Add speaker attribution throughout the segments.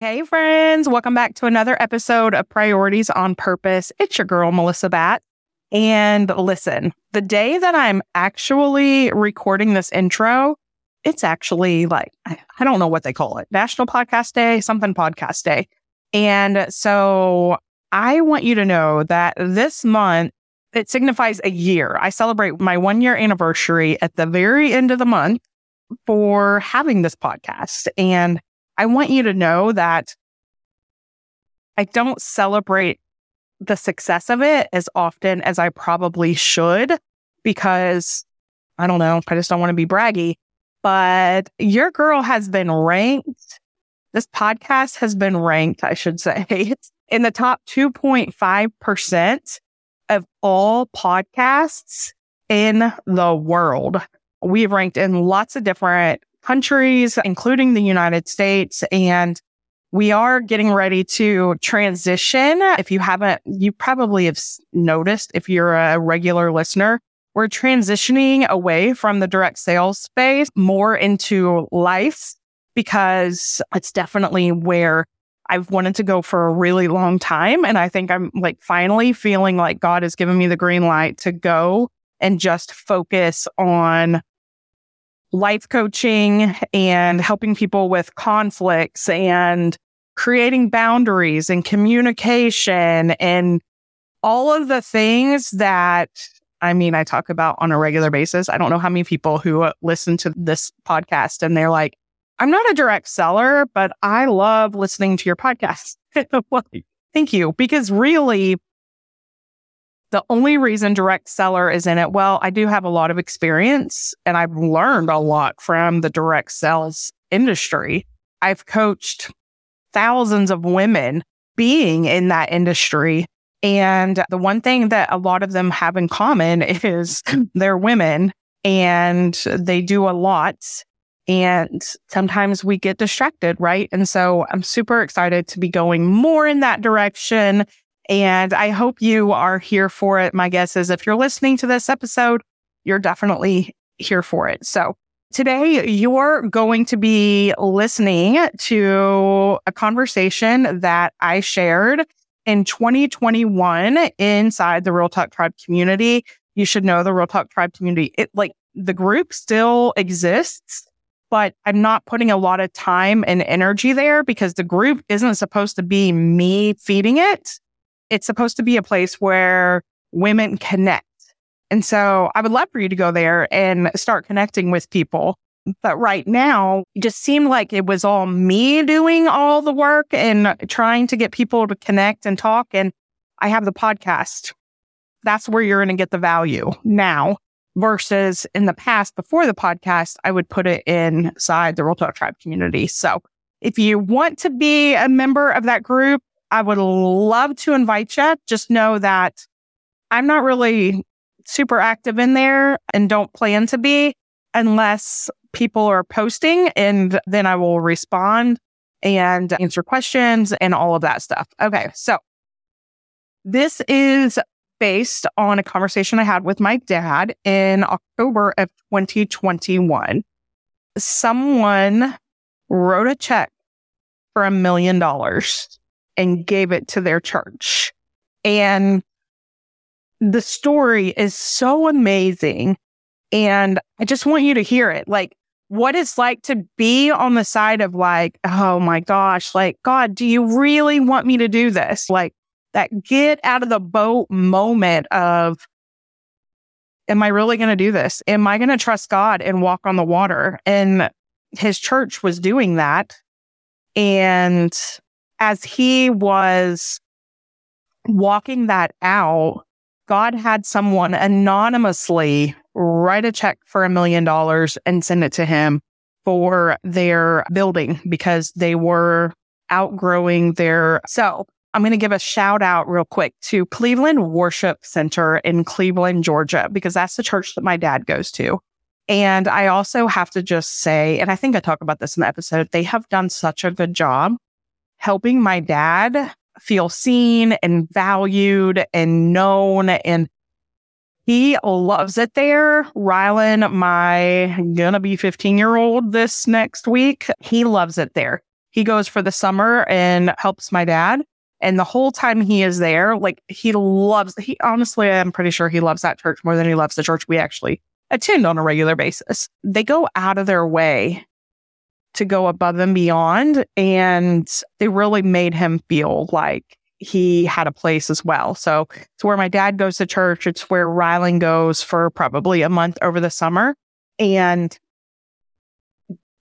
Speaker 1: Hey, friends, welcome back to another episode of Priorities on Purpose. It's your girl, Melissa Batt. And listen, the day that I'm actually recording this intro, it's actually like, I don't know what they call it National Podcast Day, something podcast day. And so I want you to know that this month, it signifies a year. I celebrate my one year anniversary at the very end of the month for having this podcast. And I want you to know that I don't celebrate the success of it as often as I probably should because I don't know, I just don't want to be braggy. But your girl has been ranked. This podcast has been ranked, I should say, in the top 2.5% of all podcasts in the world. We've ranked in lots of different countries, including the United States. And we are getting ready to transition. If you haven't, you probably have noticed if you're a regular listener, we're transitioning away from the direct sales space more into life because it's definitely where I've wanted to go for a really long time. And I think I'm like finally feeling like God has given me the green light to go and just focus on life coaching and helping people with conflicts and creating boundaries and communication and all of the things that I mean, I talk about on a regular basis. I don't know how many people who uh, listen to this podcast and they're like, I'm not a direct seller, but I love listening to your podcast. Thank you. Because really, the only reason direct seller is in it, well, I do have a lot of experience and I've learned a lot from the direct sales industry. I've coached thousands of women being in that industry. And the one thing that a lot of them have in common is they're women and they do a lot. And sometimes we get distracted, right? And so I'm super excited to be going more in that direction and I hope you are here for it. My guess is if you're listening to this episode, you're definitely here for it. So today you're going to be listening to a conversation that I shared in 2021 inside the Real Talk Tribe community. You should know the Real Talk Tribe community. It like the group still exists, but I'm not putting a lot of time and energy there because the group isn't supposed to be me feeding it it's supposed to be a place where women connect. And so I would love for you to go there and start connecting with people. But right now, it just seemed like it was all me doing all the work and trying to get people to connect and talk. And I have the podcast. That's where you're going to get the value now versus in the past before the podcast, I would put it inside the Real Talk Tribe community. So if you want to be a member of that group, I would love to invite you. Just know that I'm not really super active in there and don't plan to be unless people are posting and then I will respond and answer questions and all of that stuff. Okay. So this is based on a conversation I had with my dad in October of 2021. Someone wrote a check for a million dollars and gave it to their church. And the story is so amazing. And I just want you to hear it. Like, what it's like to be on the side of like, oh my gosh, like, God, do you really want me to do this? Like, that get out of the boat moment of, am I really going to do this? Am I going to trust God and walk on the water? And his church was doing that. And as he was walking that out, God had someone anonymously write a check for a million dollars and send it to him for their building because they were outgrowing their. So I'm going to give a shout out real quick to Cleveland Worship Center in Cleveland, Georgia, because that's the church that my dad goes to. And I also have to just say, and I think I talk about this in the episode, they have done such a good job helping my dad feel seen and valued and known. And he loves it there. Rylan, my gonna be 15 year old this next week, he loves it there. he goes for the summer and helps my dad. And the whole time he is there, like he loves, he honestly, I'm pretty sure he loves that church more than he loves the church we actually attend on a regular basis. They go out of their way to go above and beyond. And they really made him feel like he had a place as well. So it's where my dad goes to church. It's where Rylan goes for probably a month over the summer. And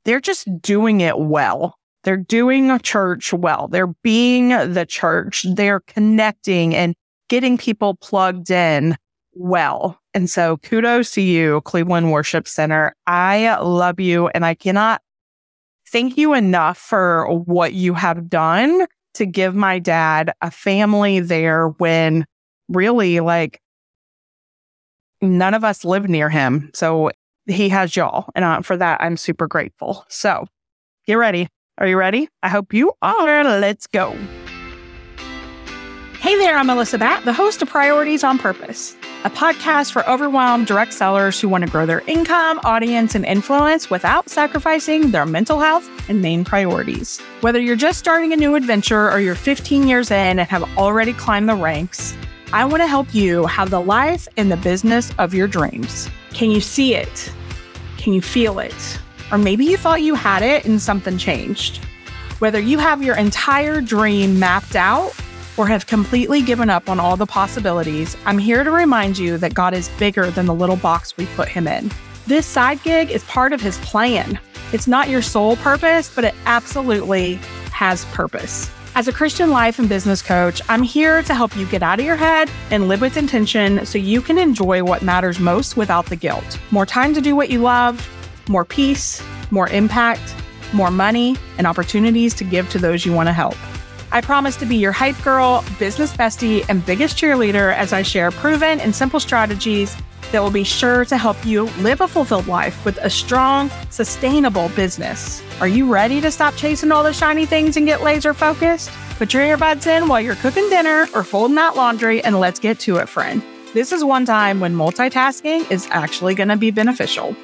Speaker 1: they're just doing it well. They're doing a church well. They're being the church. They're connecting and getting people plugged in well. And so kudos to you, Cleveland Worship Center. I love you and I cannot thank you enough for what you have done to give my dad a family there when really like none of us live near him. So he has y'all. And uh, for that, I'm super grateful. So get ready. Are you ready? I hope you are. Let's go. Hey there, I'm Melissa Batt, the host of Priorities on Purpose, a podcast for overwhelmed direct sellers who want to grow their income, audience, and influence without sacrificing their mental health and main priorities. Whether you're just starting a new adventure or you're 15 years in and have already climbed the ranks, I want to help you have the life and the business of your dreams. Can you see it? Can you feel it? Or maybe you thought you had it and something changed. Whether you have your entire dream mapped out or have completely given up on all the possibilities, I'm here to remind you that God is bigger than the little box we put him in. This side gig is part of his plan. It's not your sole purpose, but it absolutely has purpose. As a Christian life and business coach, I'm here to help you get out of your head and live with intention so you can enjoy what matters most without the guilt. More time to do what you love, more peace, more impact, more money, and opportunities to give to those you want to help. I promise to be your hype girl, business bestie, and biggest cheerleader as I share proven and simple strategies that will be sure to help you live a fulfilled life with a strong, sustainable business. Are you ready to stop chasing all the shiny things and get laser focused? Put your earbuds in while you're cooking dinner or folding that laundry, and let's get to it, friend. This is one time when multitasking is actually going to be beneficial.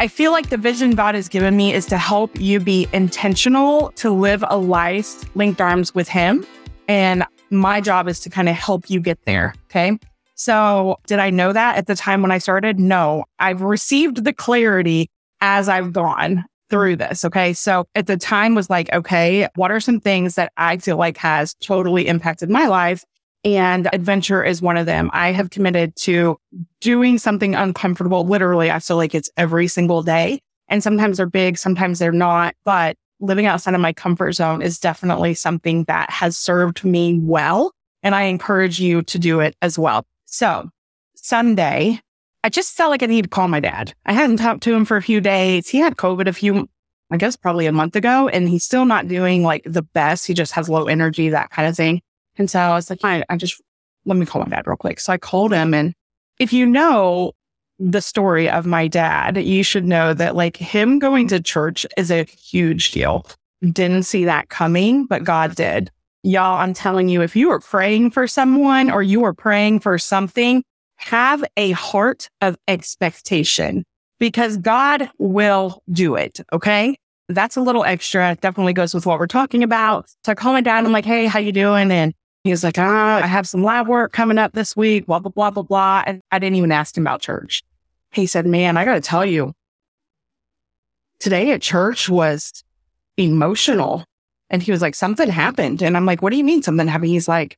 Speaker 1: I feel like the vision God has given me is to help you be intentional to live a life linked arms with Him. And my job is to kind of help you get there. Okay. So, did I know that at the time when I started? No, I've received the clarity as I've gone through this. Okay. So, at the time was like, okay, what are some things that I feel like has totally impacted my life? And adventure is one of them. I have committed to doing something uncomfortable. Literally, I feel like it's every single day. And sometimes they're big, sometimes they're not. But living outside of my comfort zone is definitely something that has served me well. And I encourage you to do it as well. So Sunday, I just felt like I needed to call my dad. I hadn't talked to him for a few days. He had COVID a few, I guess probably a month ago, and he's still not doing like the best. He just has low energy, that kind of thing. And so I was like, fine, I just, let me call my dad real quick. So I called him. And if you know the story of my dad, you should know that like him going to church is a huge deal. Didn't see that coming, but God did. Y'all, I'm telling you, if you are praying for someone or you are praying for something, have a heart of expectation because God will do it. Okay. That's a little extra. It definitely goes with what we're talking about. So I call my dad. I'm like, Hey, how you doing? And he was like, ah, I have some lab work coming up this week, blah, blah, blah, blah, blah. And I didn't even ask him about church. He said, man, I got to tell you, today at church was emotional. And he was like, something happened. And I'm like, what do you mean something happened? He's like,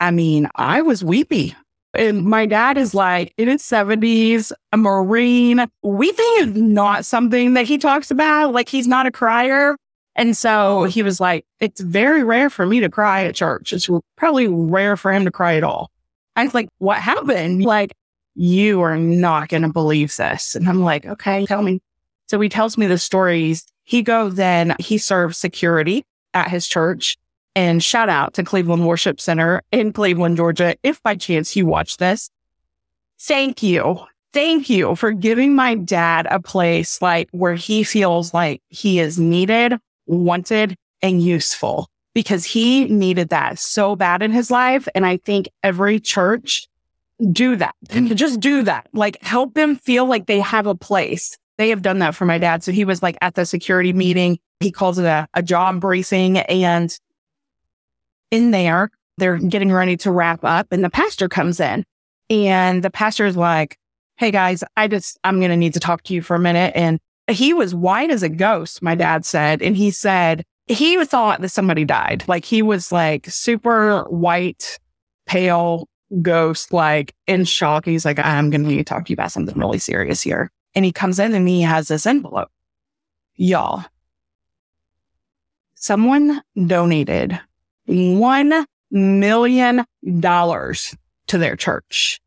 Speaker 1: I mean, I was weepy. And my dad is like in his 70s, a Marine. Weeping is not something that he talks about. Like he's not a crier. And so oh. he was like, it's very rare for me to cry at church. It's probably rare for him to cry at all. I was like, what happened? Like, you are not going to believe this. And I'm like, okay, tell me. So he tells me the stories. He goes then, he serves security at his church. And shout out to Cleveland Worship Center in Cleveland, Georgia. If by chance you watch this, thank you. Thank you for giving my dad a place like where he feels like he is needed, wanted and useful because he needed that so bad in his life. And I think every church do that. Just do that. Like help them feel like they have a place they have done that for my dad. So he was like at the security meeting. He calls it a, a job briefing. And in there, they're getting ready to wrap up and the pastor comes in and the pastor is like, Hey guys, I just, I'm going to need to talk to you for a minute. And he was white as a ghost, my dad said. And he said he thought that somebody died. Like he was like super white, pale ghost, like in shock. He's like, I'm going to talk to you about something really serious here. And he comes in and he has this envelope. Y'all, someone donated $1 million to their church.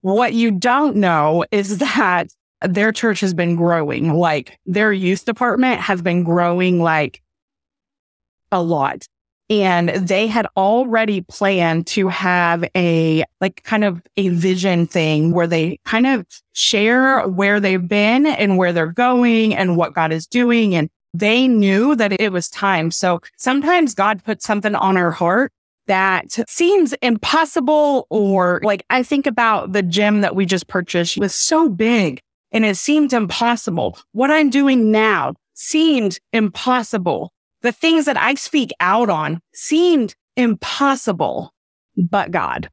Speaker 1: What you don't know is that their church has been growing. Like their youth department has been growing like a lot. And they had already planned to have a like kind of a vision thing where they kind of share where they've been and where they're going and what God is doing. And they knew that it was time. So sometimes God puts something on our heart that seems impossible or like I think about the gym that we just purchased it was so big and it seemed impossible. What I'm doing now seemed impossible. The things that I speak out on seemed impossible, but God.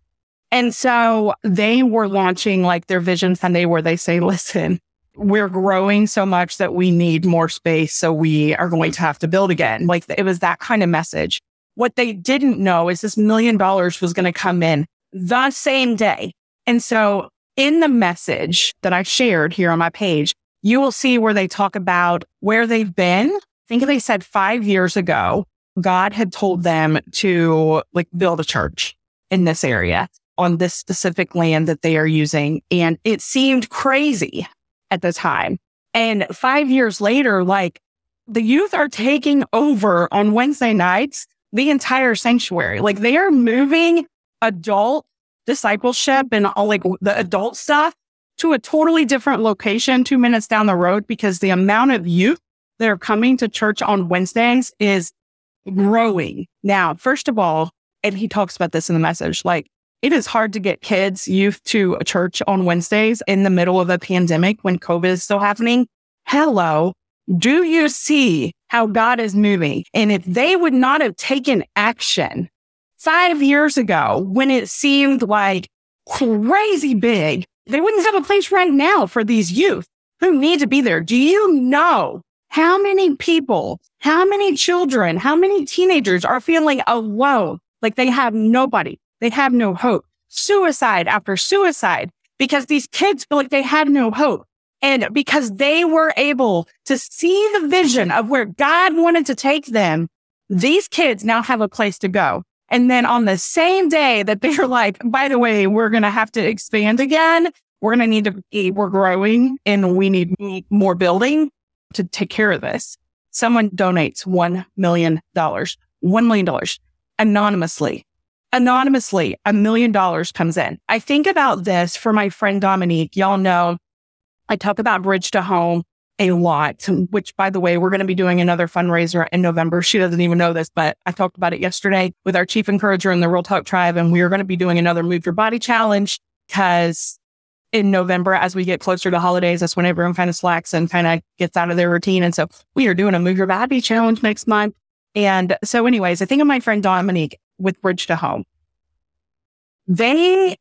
Speaker 1: And so they were launching like their Vision Sunday where they say, listen, we're growing so much that we need more space. So we are going to have to build again. Like it was that kind of message. What they didn't know is this million dollars was going to come in the same day. And so in the message that I shared here on my page, you will see where they talk about where they've been. I think they said five years ago, God had told them to like build a church in this area on this specific land that they are using. And it seemed crazy at the time. And five years later, like the youth are taking over on Wednesday nights, the entire sanctuary. Like they are moving adult discipleship and all like the adult stuff to a totally different location two minutes down the road because the amount of youth that are coming to church on Wednesdays is growing. Now, first of all, and he talks about this in the message, like it is hard to get kids, youth to a church on Wednesdays in the middle of a pandemic when COVID is still happening. Hello. Do you see how God is moving? And if they would not have taken action five years ago when it seemed like crazy big, they wouldn't have a place right now for these youth who need to be there. Do you know how many people, how many children, how many teenagers are feeling alone? Like they have nobody. They have no hope. Suicide after suicide because these kids feel like they had no hope. And because they were able to see the vision of where God wanted to take them, these kids now have a place to go. And then on the same day that they're like, by the way, we're going to have to expand again. We're going to need to be, We're growing and we need more building to take care of this. Someone donates $1 million, $1 million anonymously. Anonymously, a million dollars comes in. I think about this for my friend Dominique. Y'all know I talk about Bridge to Home a lot, which by the way, we're going to be doing another fundraiser in November. She doesn't even know this, but I talked about it yesterday with our chief encourager in the Real Talk tribe. And we are going to be doing another Move Your Body challenge because in November, as we get closer to holidays, that's when everyone kind of slacks and kind of gets out of their routine. And so we are doing a Move Your Body challenge next month. And so anyways, I think of my friend Dominique with Bridge to Home. They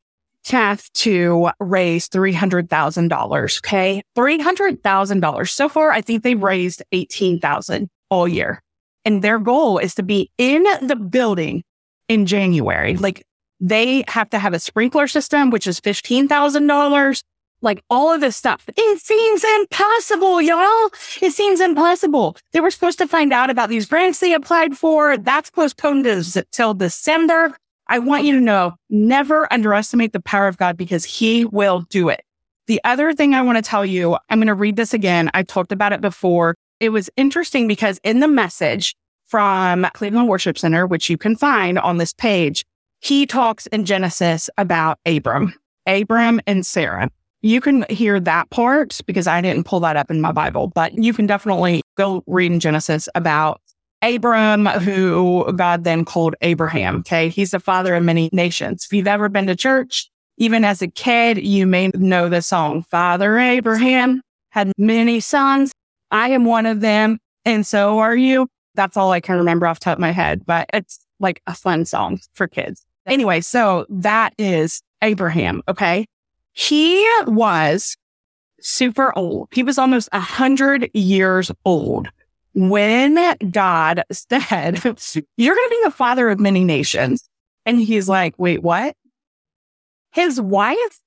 Speaker 1: have to raise $300,000. Okay. $300,000. So far, I think they've raised 18,000 all year. And their goal is to be in the building in January. Like they have to have a sprinkler system, which is $15,000. Like all of this stuff. It seems impossible, y'all. It seems impossible. They were supposed to find out about these grants they applied for. That's postponed till December. I want you to know never underestimate the power of God because he will do it. The other thing I want to tell you, I'm going to read this again. I talked about it before. It was interesting because in the message from Cleveland Worship Center, which you can find on this page, he talks in Genesis about Abram, Abram and Sarah. You can hear that part because I didn't pull that up in my Bible, but you can definitely go read in Genesis about Abram, who God then called Abraham. Okay. He's the father of many nations. If you've ever been to church, even as a kid, you may know the song, Father Abraham had many sons. I am one of them. And so are you. That's all I can remember off top of my head, but it's like a fun song for kids. Anyway, so that is Abraham. Okay. He was super old. He was almost a hundred years old when God said, you're going to be the father of many nations. And he's like, wait, what? His wife,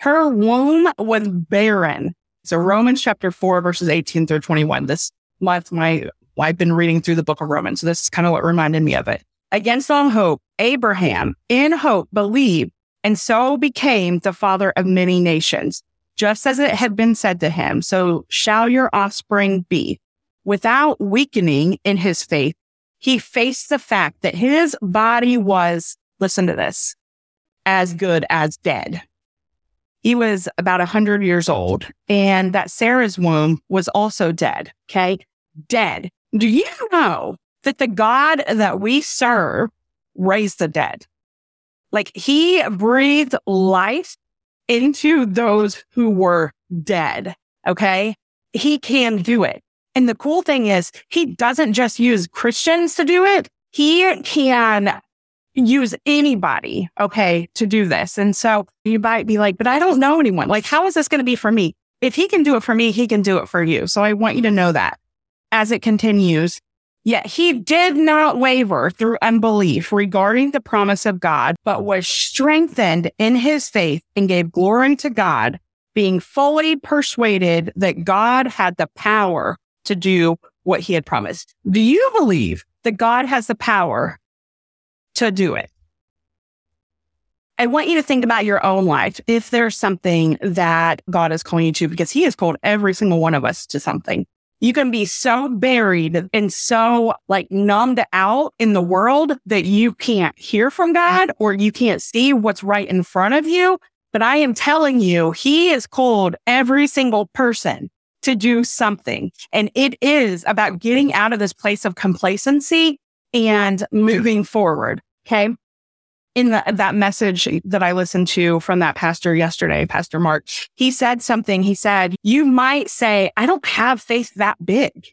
Speaker 1: her womb was barren. So Romans chapter four, verses 18 through 21. This month, my, I've been reading through the book of Romans. So this is kind of what reminded me of it. Against all hope, Abraham in hope believed and so became the father of many nations, just as it had been said to him. So shall your offspring be. Without weakening in his faith, he faced the fact that his body was, listen to this, as good as dead. He was about 100 years old and that Sarah's womb was also dead. Okay. Dead. Do you know that the God that we serve raised the dead? Like he breathed life into those who were dead. Okay. He can do it. And the cool thing is he doesn't just use Christians to do it. He can use anybody, okay, to do this. And so you might be like, but I don't know anyone. Like, how is this going to be for me? If he can do it for me, he can do it for you. So I want you to know that as it continues. Yet he did not waver through unbelief regarding the promise of God, but was strengthened in his faith and gave glory to God, being fully persuaded that God had the power to do what he had promised. Do you believe that God has the power to do it? I want you to think about your own life. If there's something that God is calling you to, because he has called every single one of us to something. You can be so buried and so like numbed out in the world that you can't hear from God or you can't see what's right in front of you. But I am telling you, he has called every single person to do something. And it is about getting out of this place of complacency and moving forward. Okay. In the, that message that I listened to from that pastor yesterday, Pastor Mark, he said something. He said, you might say, I don't have faith that big.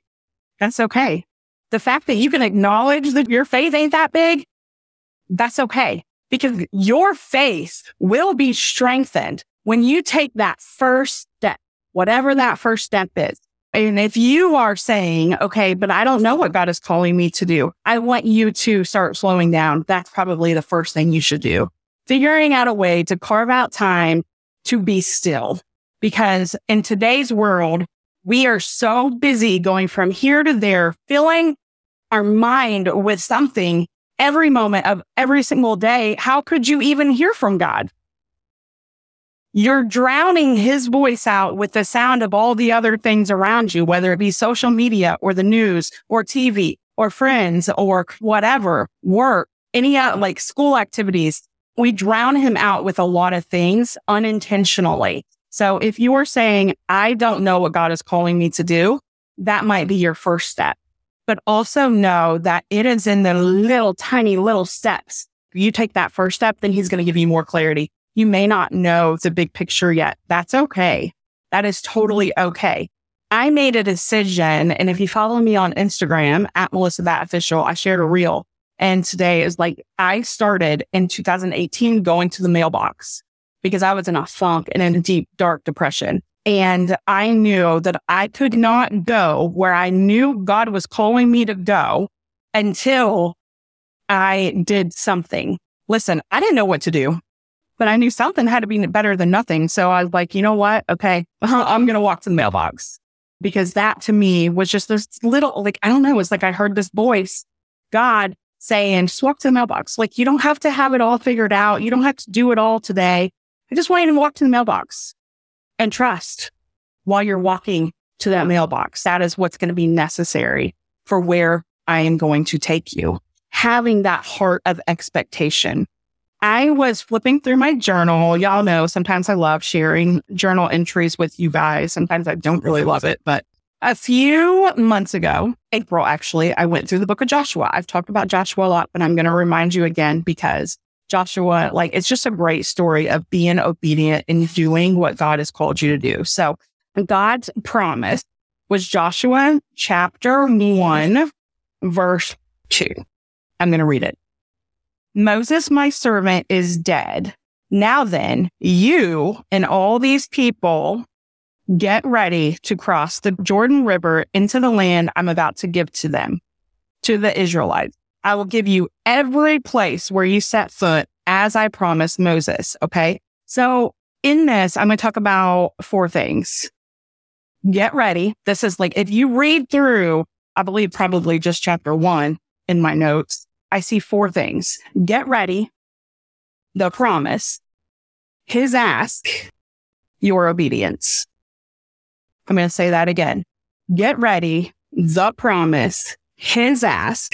Speaker 1: That's okay. The fact that you can acknowledge that your faith ain't that big, that's okay because your faith will be strengthened when you take that first step whatever that first step is. And if you are saying, okay, but I don't know what God is calling me to do, I want you to start slowing down. That's probably the first thing you should do. Figuring out a way to carve out time to be still. Because in today's world, we are so busy going from here to there, filling our mind with something every moment of every single day. How could you even hear from God? You're drowning his voice out with the sound of all the other things around you, whether it be social media or the news or TV or friends or whatever, work, any uh, like school activities. We drown him out with a lot of things unintentionally. So if you are saying, I don't know what God is calling me to do, that might be your first step. But also know that it is in the little tiny little steps. If you take that first step, then he's going to give you more clarity you may not know the big picture yet. That's okay. That is totally okay. I made a decision. And if you follow me on Instagram at Melissa Batt Official, I shared a reel. And today is like, I started in 2018 going to the mailbox because I was in a funk and in a deep, dark depression. And I knew that I could not go where I knew God was calling me to go until I did something. Listen, I didn't know what to do but I knew something had to be better than nothing. So I was like, you know what? Okay, I'm going to walk to the mailbox because that to me was just this little, like, I don't know. It's like I heard this voice, God saying, just walk to the mailbox. Like, you don't have to have it all figured out. You don't have to do it all today. I just want you to walk to the mailbox and trust while you're walking to that mailbox. That is what's going to be necessary for where I am going to take you. Having that heart of expectation I was flipping through my journal. Y'all know sometimes I love sharing journal entries with you guys. Sometimes I don't really love it, but a few months ago, April actually, I went through the book of Joshua. I've talked about Joshua a lot, but I'm going to remind you again because Joshua, like, it's just a great story of being obedient and doing what God has called you to do. So God's promise was Joshua chapter 1, verse 2. I'm going to read it. Moses, my servant, is dead. Now then, you and all these people get ready to cross the Jordan River into the land I'm about to give to them, to the Israelites. I will give you every place where you set foot as I promised Moses. Okay. So in this, I'm going to talk about four things. Get ready. This is like, if you read through, I believe probably just chapter one in my notes, I see four things. Get ready, the promise, his ask, your obedience. I'm going to say that again. Get ready, the promise, his ask,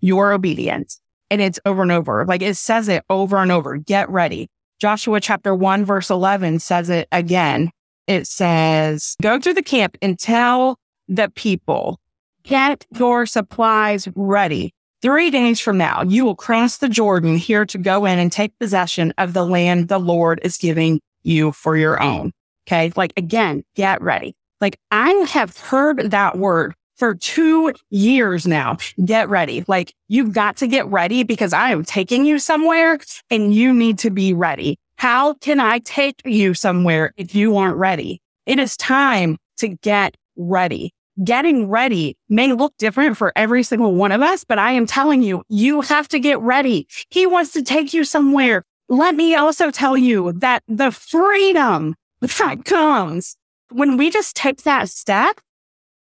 Speaker 1: your obedience. And it's over and over. Like it says it over and over. Get ready. Joshua chapter 1, verse 11 says it again. It says, Go to the camp and tell the people, get your supplies ready. Three days from now, you will cross the Jordan here to go in and take possession of the land the Lord is giving you for your own. Okay. Like again, get ready. Like I have heard that word for two years now. Get ready. Like you've got to get ready because I am taking you somewhere and you need to be ready. How can I take you somewhere if you aren't ready? It is time to get ready. Getting ready may look different for every single one of us, but I am telling you, you have to get ready. He wants to take you somewhere. Let me also tell you that the freedom that comes when we just take that step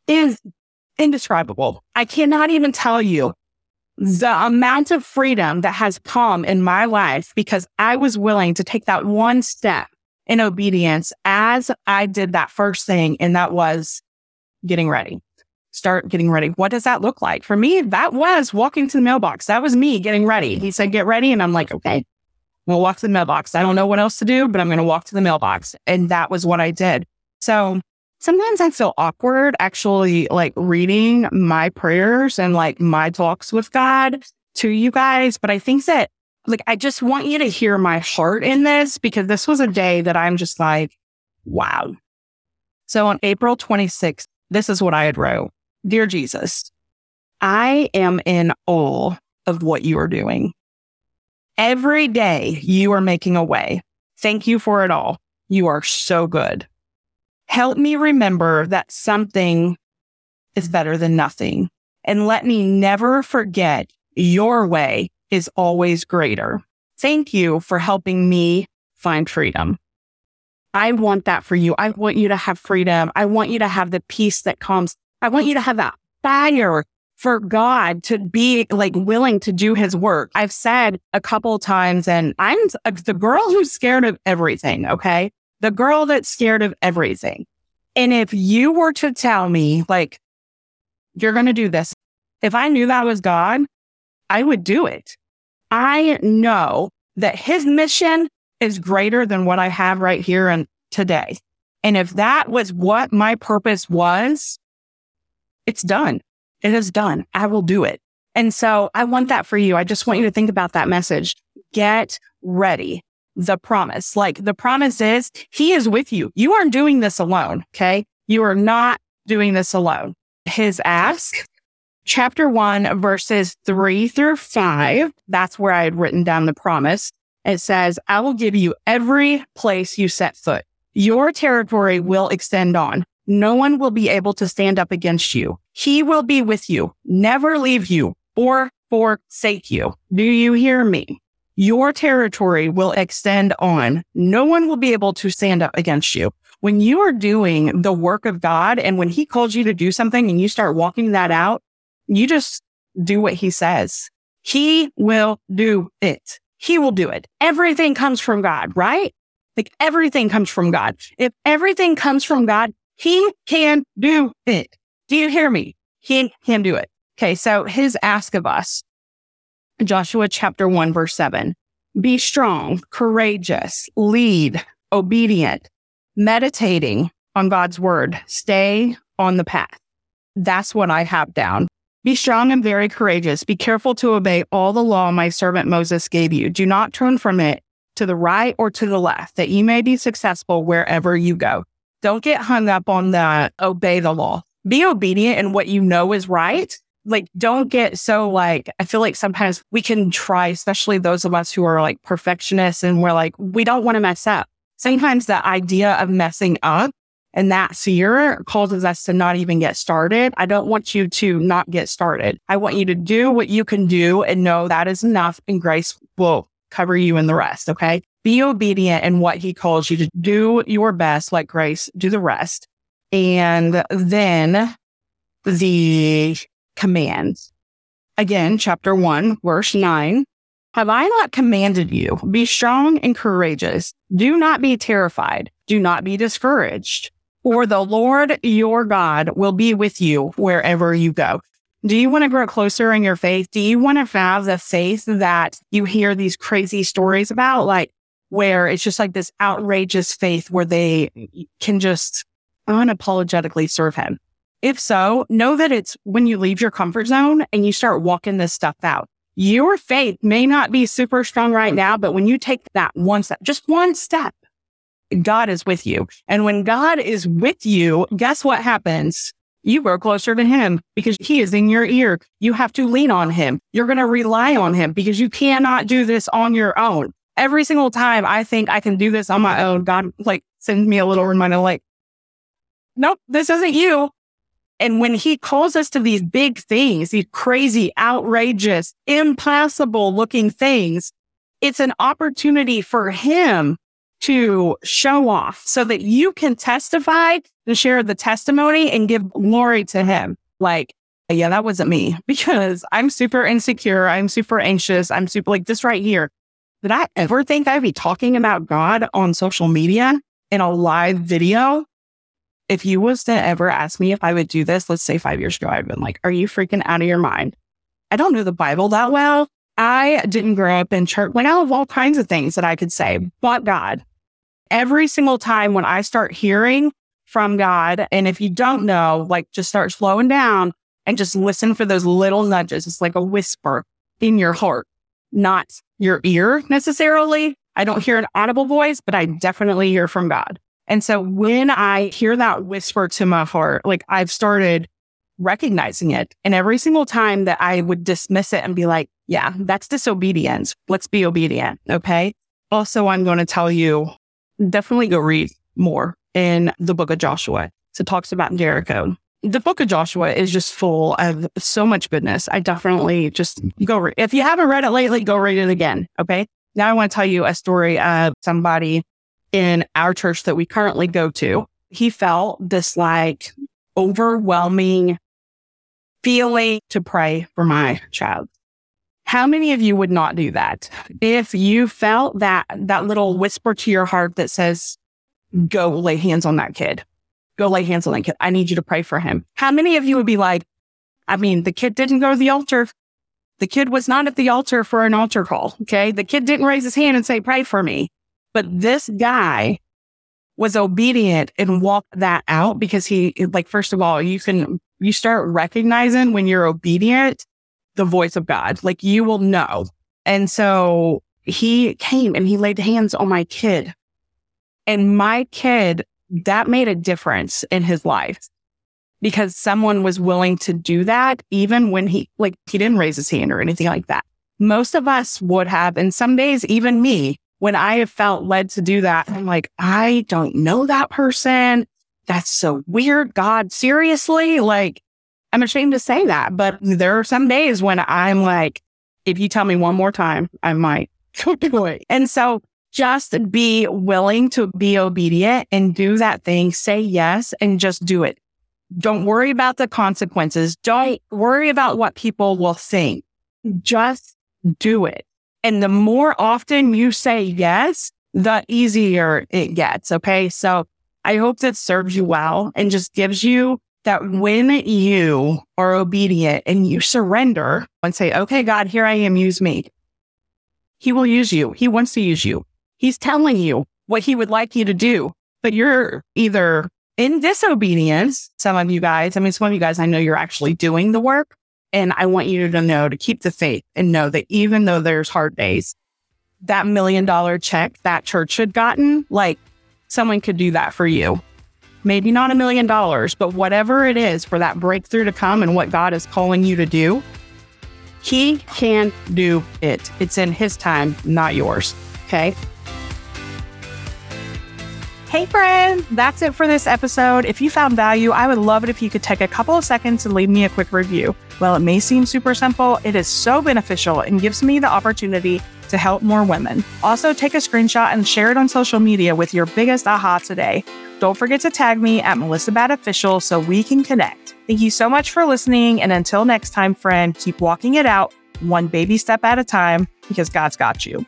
Speaker 1: is indescribable. I cannot even tell you the amount of freedom that has come in my life because I was willing to take that one step in obedience as I did that first thing. And that was getting ready. Start getting ready. What does that look like? For me, that was walking to the mailbox. That was me getting ready. He said, get ready. And I'm like, okay, we'll walk to the mailbox. I don't know what else to do, but I'm going to walk to the mailbox. And that was what I did. So sometimes I feel awkward actually like reading my prayers and like my talks with God to you guys. But I think that like, I just want you to hear my heart in this because this was a day that I'm just like, wow. So on April 26th, this is what I had wrote. Dear Jesus, I am in awe of what you are doing. Every day you are making a way. Thank you for it all. You are so good. Help me remember that something is better than nothing. And let me never forget your way is always greater. Thank you for helping me find freedom. I want that for you. I want you to have freedom. I want you to have the peace that comes. I want you to have that fire for God to be like willing to do his work. I've said a couple times and I'm uh, the girl who's scared of everything. Okay the girl that's scared of everything. And if you were to tell me, like, you're going to do this, if I knew that was God, I would do it. I know that his mission is greater than what I have right here and today. And if that was what my purpose was, it's done. It is done. I will do it. And so I want that for you. I just want you to think about that message. Get ready the promise. Like the promise is he is with you. You aren't doing this alone. Okay. You are not doing this alone. His ask, chapter one, verses three through five. That's where I had written down the promise. It says, I will give you every place you set foot. Your territory will extend on. No one will be able to stand up against you. He will be with you, never leave you or forsake you. Do you hear me? your territory will extend on. No one will be able to stand up against you. When you are doing the work of God and when he calls you to do something and you start walking that out, you just do what he says. He will do it. He will do it. Everything comes from God, right? Like everything comes from God. If everything comes from God, he can do it. Do you hear me? He can do it. Okay. So his ask of us Joshua chapter 1, verse 7. Be strong, courageous, lead, obedient, meditating on God's word. Stay on the path. That's what I have down. Be strong and very courageous. Be careful to obey all the law my servant Moses gave you. Do not turn from it to the right or to the left, that you may be successful wherever you go. Don't get hung up on that. Obey the law. Be obedient in what you know is right. Like, don't get so like, I feel like sometimes we can try, especially those of us who are like perfectionists and we're like, we don't want to mess up. Sometimes the idea of messing up and that fear causes us to not even get started. I don't want you to not get started. I want you to do what you can do and know that is enough and grace will cover you in the rest. Okay. Be obedient in what he calls you to do your best, let grace do the rest. And then the commands. Again, chapter one, verse nine. Have I not commanded you? Be strong and courageous. Do not be terrified. Do not be discouraged. For the Lord your God will be with you wherever you go. Do you want to grow closer in your faith? Do you want to have the faith that you hear these crazy stories about, like where it's just like this outrageous faith where they can just unapologetically serve him? If so, know that it's when you leave your comfort zone and you start walking this stuff out. Your faith may not be super strong right now, but when you take that one step, just one step, God is with you. And when God is with you, guess what happens? You grow closer to him because he is in your ear. You have to lean on him. You're going to rely on him because you cannot do this on your own. Every single time I think I can do this on my own, God like sends me a little reminder like, nope, this isn't you. And when he calls us to these big things, these crazy, outrageous, impossible looking things, it's an opportunity for him to show off so that you can testify and share the testimony and give glory to him. Like, yeah, that wasn't me because I'm super insecure. I'm super anxious. I'm super like this right here. Did I ever think I'd be talking about God on social media in a live video? If you was to ever ask me if I would do this, let's say five years ago, I'd been like, are you freaking out of your mind? I don't know the Bible that well. I didn't grow up in church. Like I have all kinds of things that I could say, but God, every single time when I start hearing from God, and if you don't know, like just start slowing down and just listen for those little nudges. It's like a whisper in your heart, not your ear necessarily. I don't hear an audible voice, but I definitely hear from God. And so when I hear that whisper to my heart, like I've started recognizing it. And every single time that I would dismiss it and be like, yeah, that's disobedience. Let's be obedient. Okay. Also, I'm going to tell you definitely go read more in the book of Joshua. So it talks about Jericho. The book of Joshua is just full of so much goodness. I definitely just go read. If you haven't read it lately, go read it again. Okay. Now I want to tell you a story of somebody in our church that we currently go to. He felt this like overwhelming feeling to pray for my child. How many of you would not do that? If you felt that, that little whisper to your heart that says, go lay hands on that kid, go lay hands on that kid. I need you to pray for him. How many of you would be like, I mean, the kid didn't go to the altar. The kid was not at the altar for an altar call. Okay. The kid didn't raise his hand and say, pray for me. But this guy was obedient and walked that out because he, like, first of all, you can, you start recognizing when you're obedient the voice of God. Like you will know. And so he came and he laid hands on my kid. And my kid, that made a difference in his life because someone was willing to do that, even when he, like, he didn't raise his hand or anything like that. Most of us would have. And some days, even me, when I have felt led to do that, I'm like, I don't know that person. That's so weird. God, seriously? Like, I'm ashamed to say that, but there are some days when I'm like, if you tell me one more time, I might do it. And so just be willing to be obedient and do that thing. Say yes and just do it. Don't worry about the consequences. Don't worry about what people will think. Just do it. And the more often you say yes, the easier it gets. Okay. So I hope that serves you well and just gives you that when you are obedient and you surrender and say, okay, God, here I am, use me. He will use you. He wants to use you. He's telling you what he would like you to do, but you're either in disobedience. Some of you guys, I mean, some of you guys, I know you're actually doing the work. And I want you to know to keep the faith and know that even though there's hard days, that million dollar check that church had gotten, like someone could do that for you maybe not a million dollars, but whatever it is for that breakthrough to come and what God is calling you to do, He can do it. It's in His time, not yours. Okay. Hey, friend, that's it for this episode. If you found value, I would love it if you could take a couple of seconds and leave me a quick review. While it may seem super simple, it is so beneficial and gives me the opportunity to help more women. Also, take a screenshot and share it on social media with your biggest aha today. Don't forget to tag me at Melissa Batt Official so we can connect. Thank you so much for listening. And until next time, friend, keep walking it out one baby step at a time because God's got you.